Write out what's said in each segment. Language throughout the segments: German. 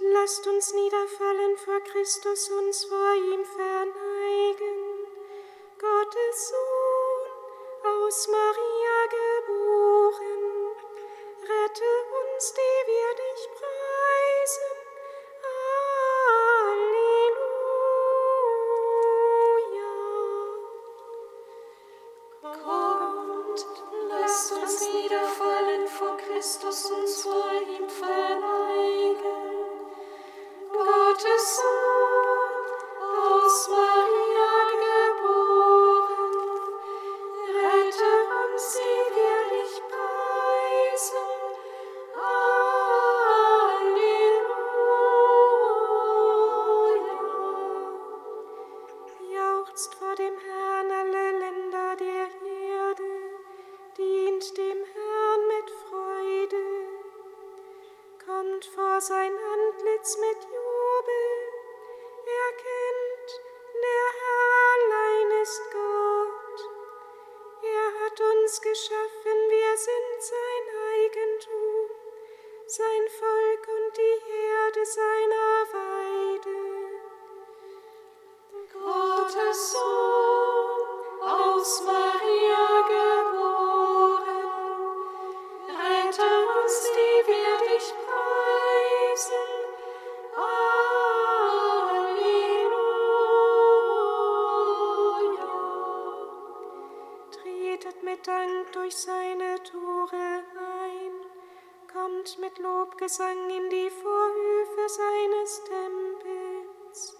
lasst uns niederfallen vor Christus, uns vor ihm verneigen. Gottes Sohn, aus Maria Jauchzt vor dem Herrn alle Länder der Erde, dient dem Herrn mit Freude. Kommt vor sein Antlitz mit Jubel, mit Lobgesang in die Vorhöfe seines Tempels.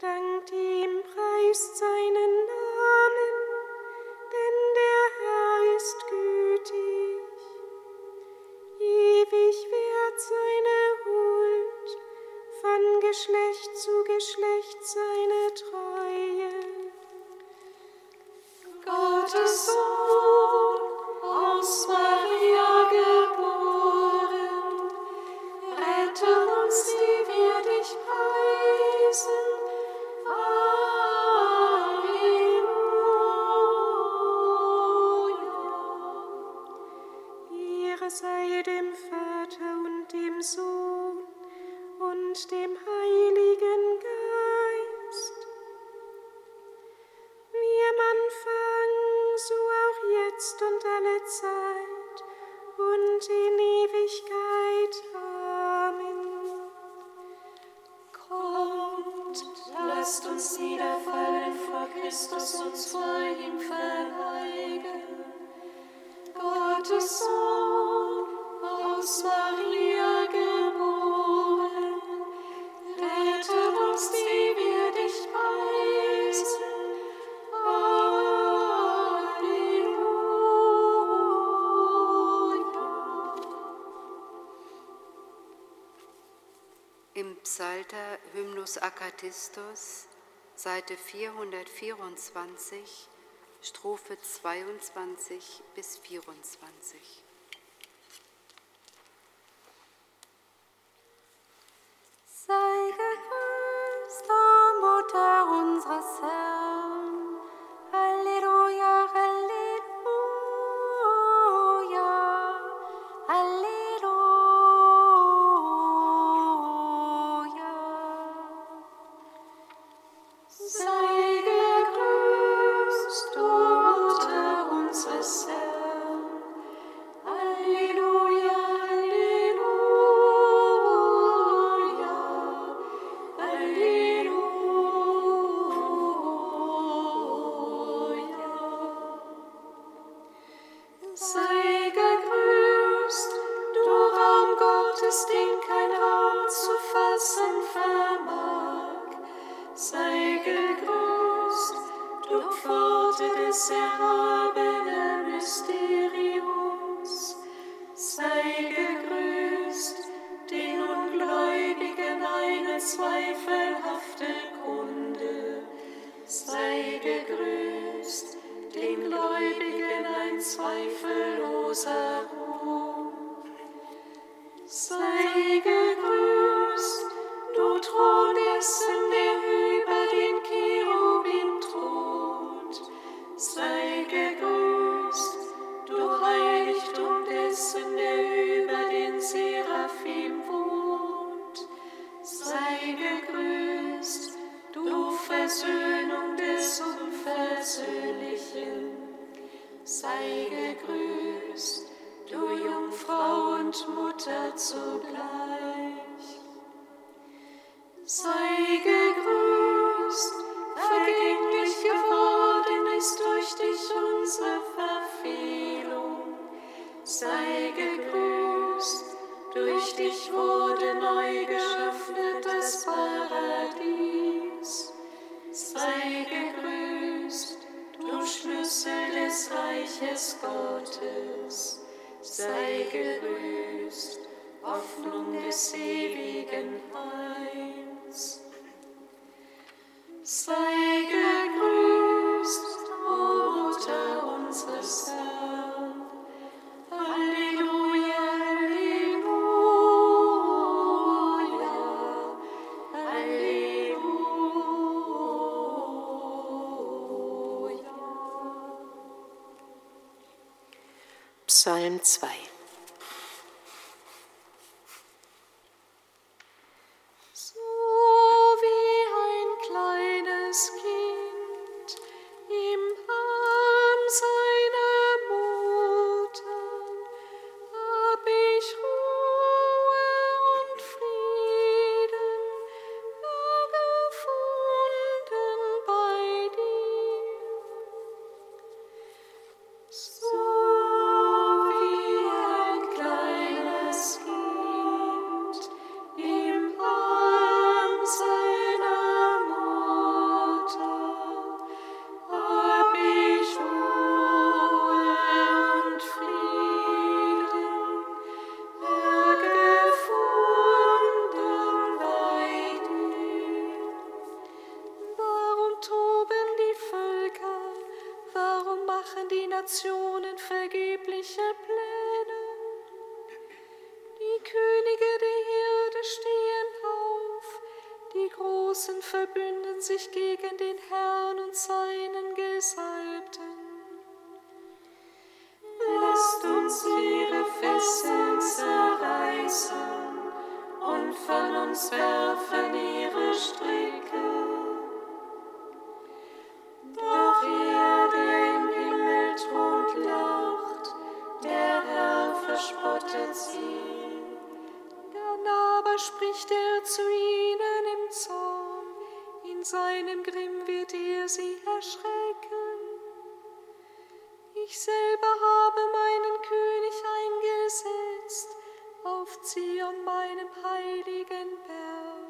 Dankt ihm, preist seinen Namen, denn der Herr ist gütig. Ewig währt seine Huld, von Geschlecht zu Geschlecht seine Treue. Gottes Sohn, aus Maria sei dem Vater und dem Sohn und dem Heiligen Geist. Wie am Anfang, so auch jetzt und alle Zeit und in Ewigkeit. Amen. Kommt, lasst uns niederfallen vor Christus, uns vor ihm verneigen. Gottes Sohn, Psalter Hymnus Akatistos, Seite 424, Strophe 22 bis 24. sei gegrüßt. Durch dich wurde neu geöffnet das Paradies. Sei gegrüßt, du Schlüssel des Reiches Gottes. Sei gegrüßt, Hoffnung des ewigen Heils. Sei gegrüßt. Warum machen die Nationen vergebliche Pläne. Die Könige der Erde stehen auf, die Großen verbünden sich gegen den Herrn und seinen Gesalbten. Lasst uns ihre Fesseln zerreißen und von uns werfen ihre Stricke. spricht er zu ihnen im Zorn, in seinem Grimm wird er sie erschrecken. Ich selber habe meinen König eingesetzt auf Zion, meinem heiligen Berg.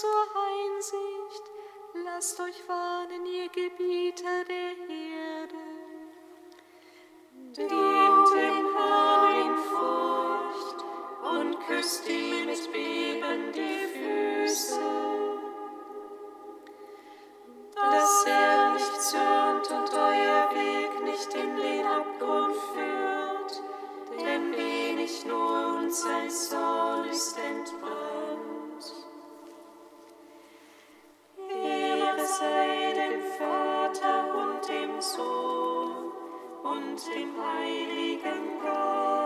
zur Einsicht, lasst euch warnen, ihr Gebieter der Erde. Die und den Heiligen Geist.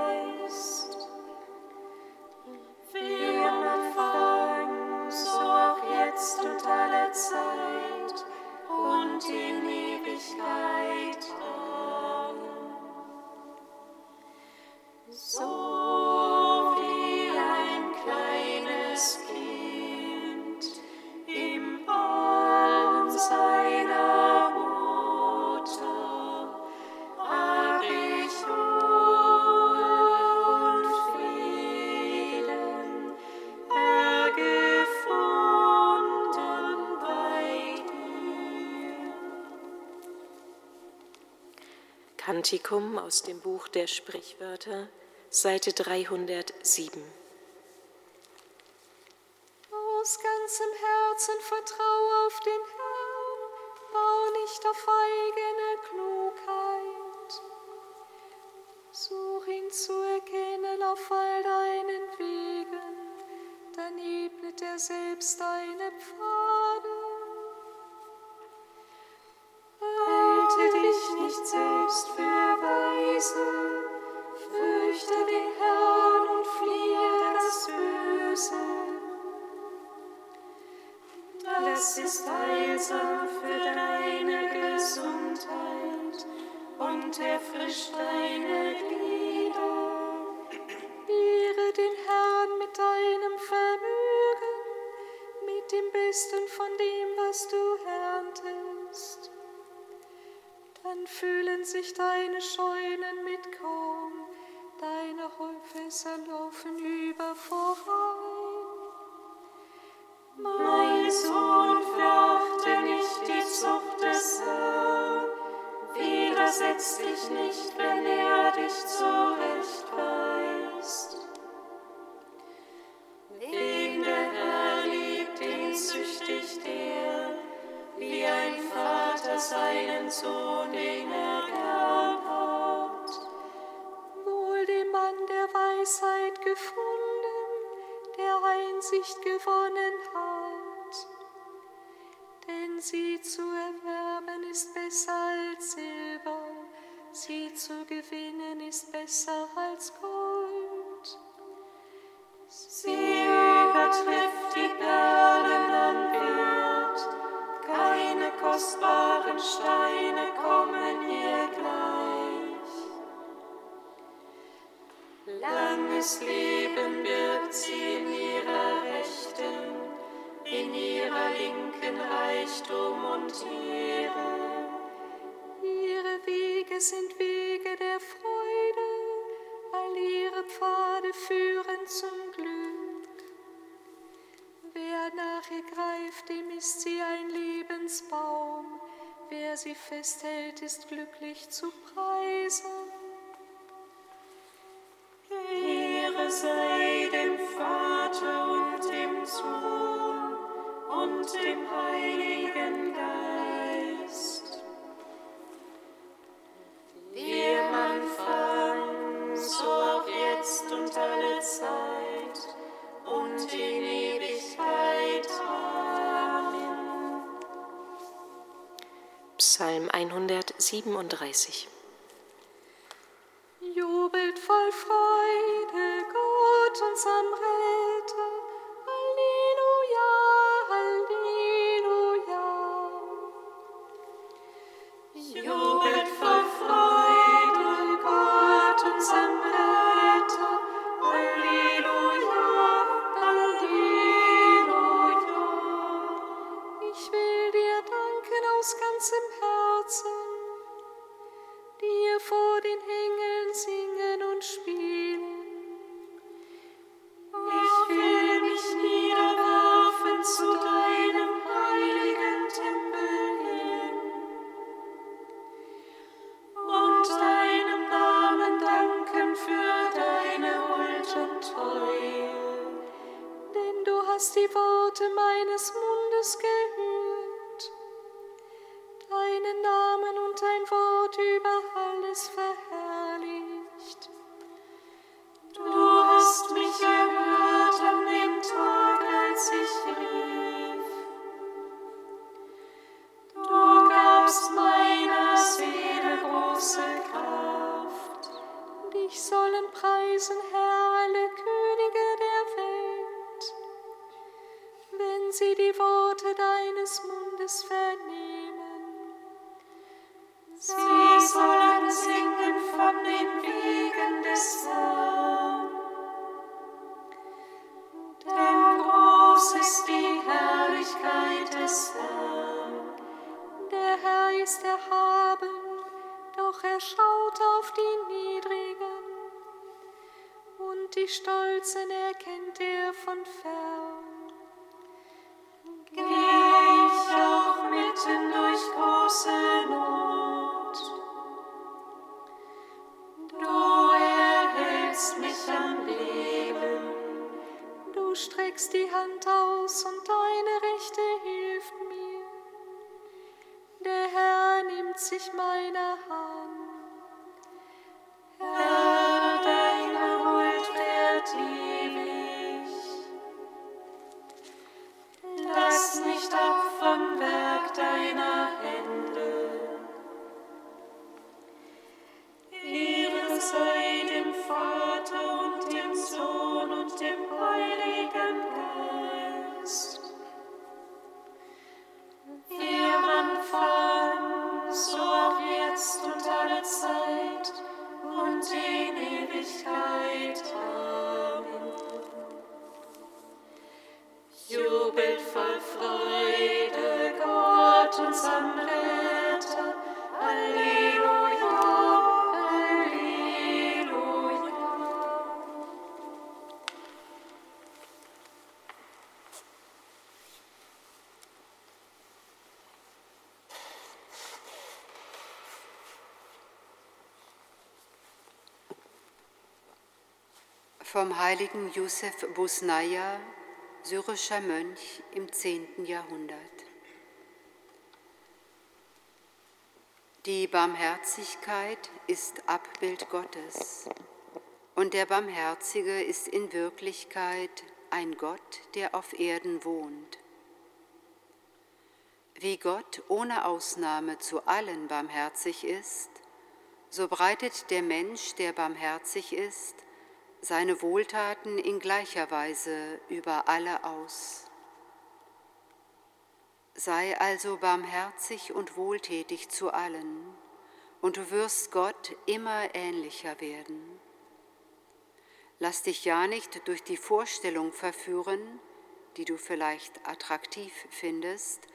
Kantikum aus dem Buch der Sprichwörter, Seite 307. Aus ganzem Herzen vertraue auf den Herrn, bau nicht auf eigene Klugheit. Such ihn zu erkennen auf all deinen Wegen, dann ebnet er selbst deine Pfade. Mein Sohn, verachte nicht die Zucht des Herrn, widersetz dich nicht, wenn er dich zurechtweist. Wen der Herr liebt, den züchtigt er, wie ein Vater seinen Sohn, den er gern hat. Wohl dem Mann der Weisheit gefunden, der Einsicht gewonnen hat. Denn sie zu erwerben ist besser als Silber, sie zu gewinnen ist besser als Gold. Sie übertrifft die Perlen an Wert, keine kostbaren Steine kommen ihr gleich. Langes Leben birgt sie in ihrer Rechten, in ihrer Linken Reichtum und Ehre. Ihre Wege sind Wege der Freude, all ihre Pfade führen zum Glück. Wer nach ihr greift, dem ist sie ein Lebensbaum, wer sie festhält, ist glücklich zu preisen. Ehre sei dem Vater und dem Heiligen Geist. Wie Anfang, so auch jetzt und alle Zeit und in Ewigkeit. Amen. Psalm 137. aus preisen, Herr, alle Könige der Welt, wenn sie die Worte deines Mundes vernehmen. Sie sollen singen von den Wegen des Herrn. Denn groß ist die Herrlichkeit des Herrn. Der Herr ist erhaben, doch er schaut auf die Niedrigen und die Stolzen erkennt er von fern. Geh ich auch mitten durch große Not. Du erhältst mich am Leben. Du streckst die Hand aus und deine Rechte hilft mir. Der Herr nimmt sich meiner Hand. Vom heiligen Josef Busnaja, syrischer Mönch im 10. Jahrhundert. Die Barmherzigkeit ist Abbild Gottes und der Barmherzige ist in Wirklichkeit ein Gott, der auf Erden wohnt. Wie Gott ohne Ausnahme zu allen barmherzig ist, so breitet der Mensch, der barmherzig ist, seine Wohltaten in gleicher Weise über alle aus. Sei also barmherzig und wohltätig zu allen, und du wirst Gott immer ähnlicher werden. Lass dich ja nicht durch die Vorstellung verführen, die du vielleicht attraktiv findest,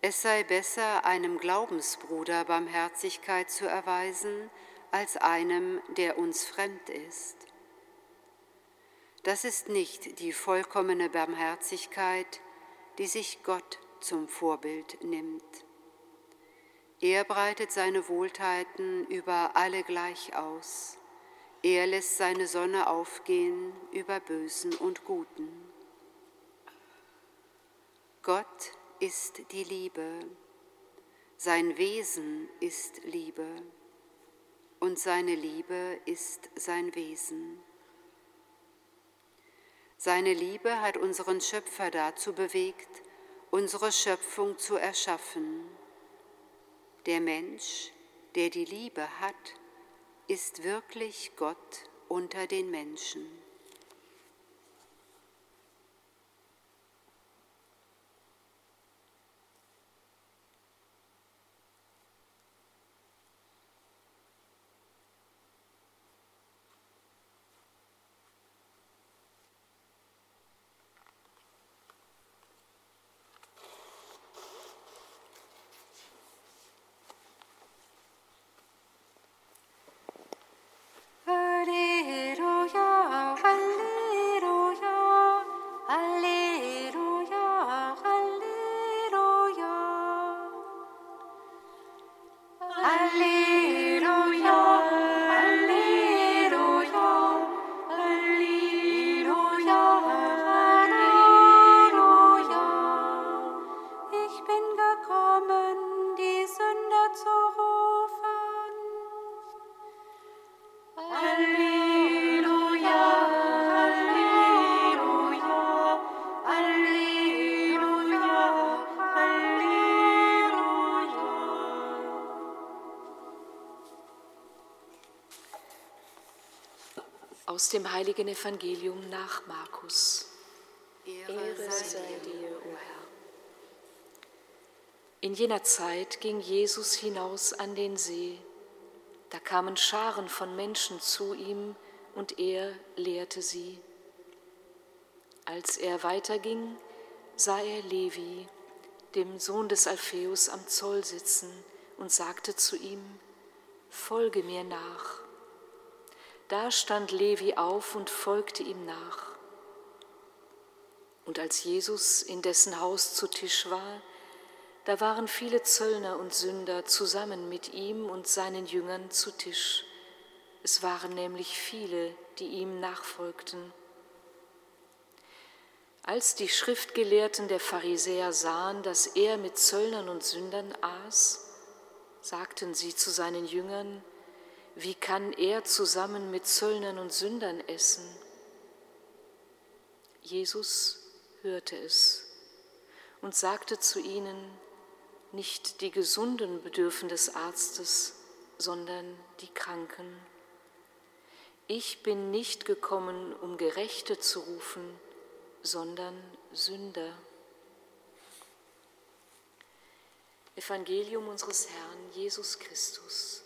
es sei besser, einem Glaubensbruder Barmherzigkeit zu erweisen, als einem, der uns fremd ist. Das ist nicht die vollkommene Barmherzigkeit, die sich Gott zum Vorbild nimmt. Er breitet seine Wohltaten über alle gleich aus. Er lässt seine Sonne aufgehen über Bösen und Guten. Gott ist die Liebe, sein Wesen ist Liebe und seine Liebe ist sein Wesen. Seine Liebe hat unseren Schöpfer dazu bewegt, unsere Schöpfung zu erschaffen. Der Mensch, der die Liebe hat, ist wirklich Gott unter den Menschen. Aus dem heiligen Evangelium nach Markus. Ehre sei dir. o Herr. In jener Zeit ging Jesus hinaus an den See. Da kamen Scharen von Menschen zu ihm und er lehrte sie. Als er weiterging, sah er Levi, dem Sohn des Alpheus, am Zoll sitzen und sagte zu ihm, Folge mir nach. Da stand Levi auf und folgte ihm nach. Und als Jesus in dessen Haus zu Tisch war, da waren viele Zöllner und Sünder zusammen mit ihm und seinen Jüngern zu Tisch. Es waren nämlich viele, die ihm nachfolgten. Als die Schriftgelehrten der Pharisäer sahen, dass er mit Zöllnern und Sündern aß, sagten sie zu seinen Jüngern, wie kann er zusammen mit Zöllnern und Sündern essen? Jesus hörte es und sagte zu ihnen, nicht die Gesunden bedürfen des Arztes, sondern die Kranken. Ich bin nicht gekommen, um Gerechte zu rufen, sondern Sünder. Evangelium unseres Herrn Jesus Christus.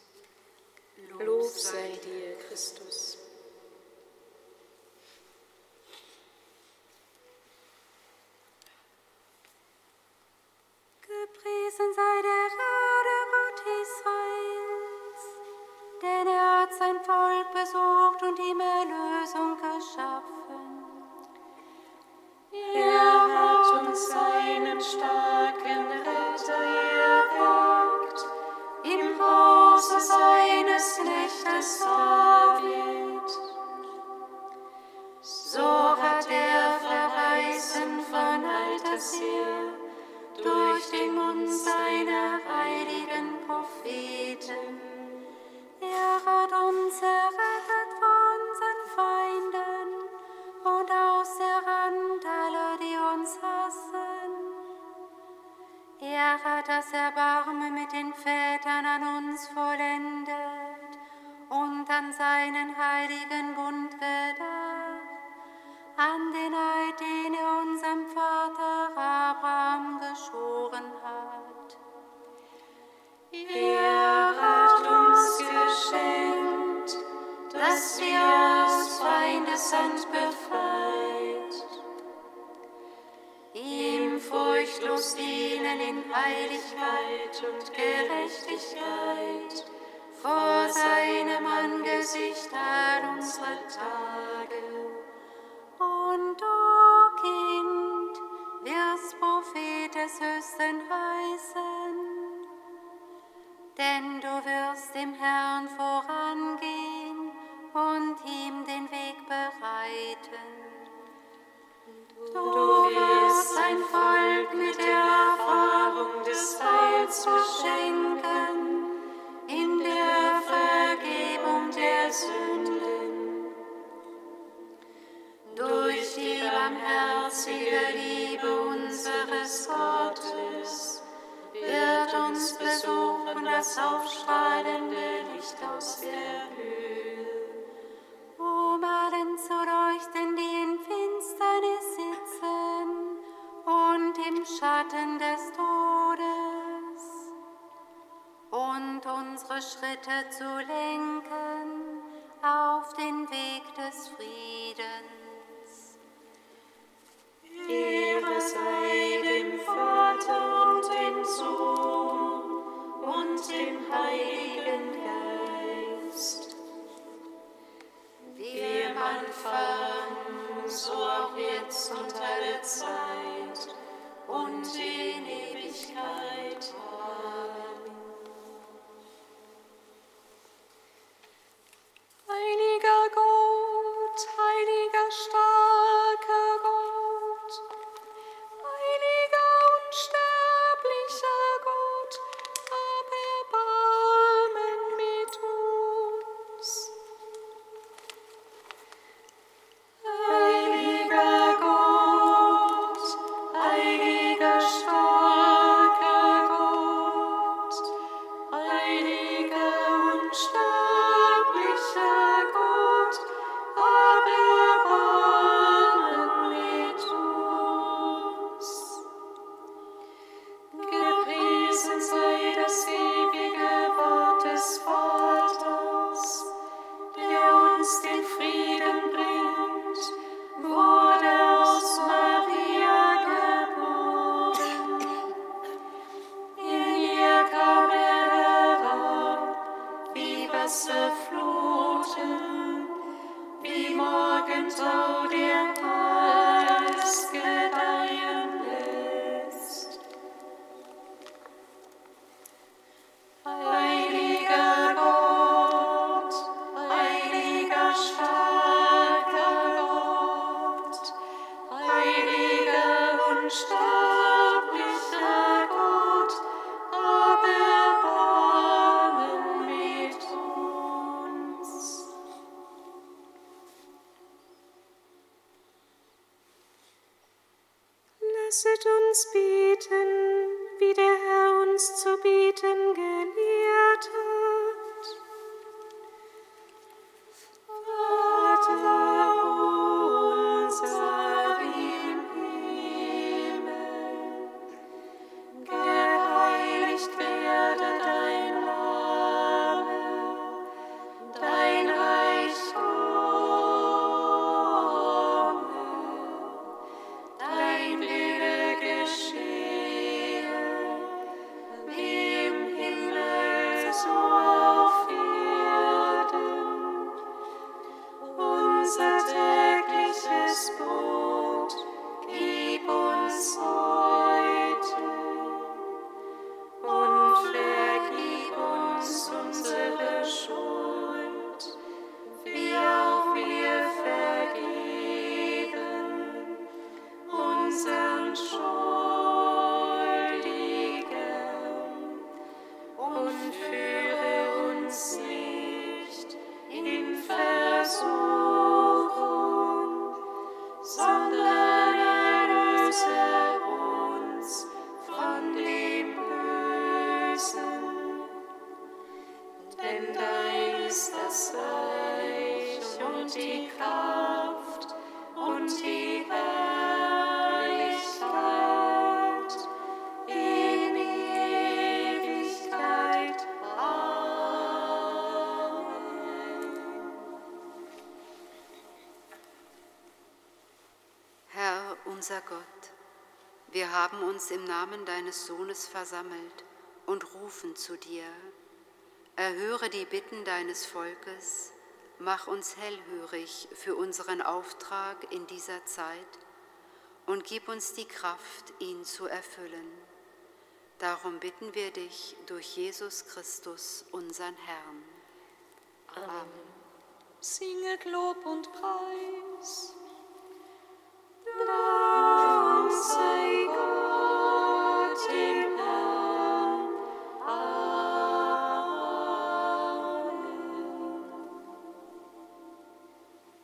Lob sei dir, Christus. Gepriesen sei der das Erbarme mit den Fällen. Heiligkeit und Gerechtigkeit vor seinem Angesicht all unsere Tage. Und du, Kind, wirst Prophet des Höchsten heißen, denn du wirst dem Herrn vor Krishna. Wir haben uns im Namen deines Sohnes versammelt und rufen zu dir. Erhöre die Bitten deines Volkes, mach uns hellhörig für unseren Auftrag in dieser Zeit und gib uns die Kraft, ihn zu erfüllen. Darum bitten wir dich durch Jesus Christus, unseren Herrn. Amen. Singet Lob und Preis.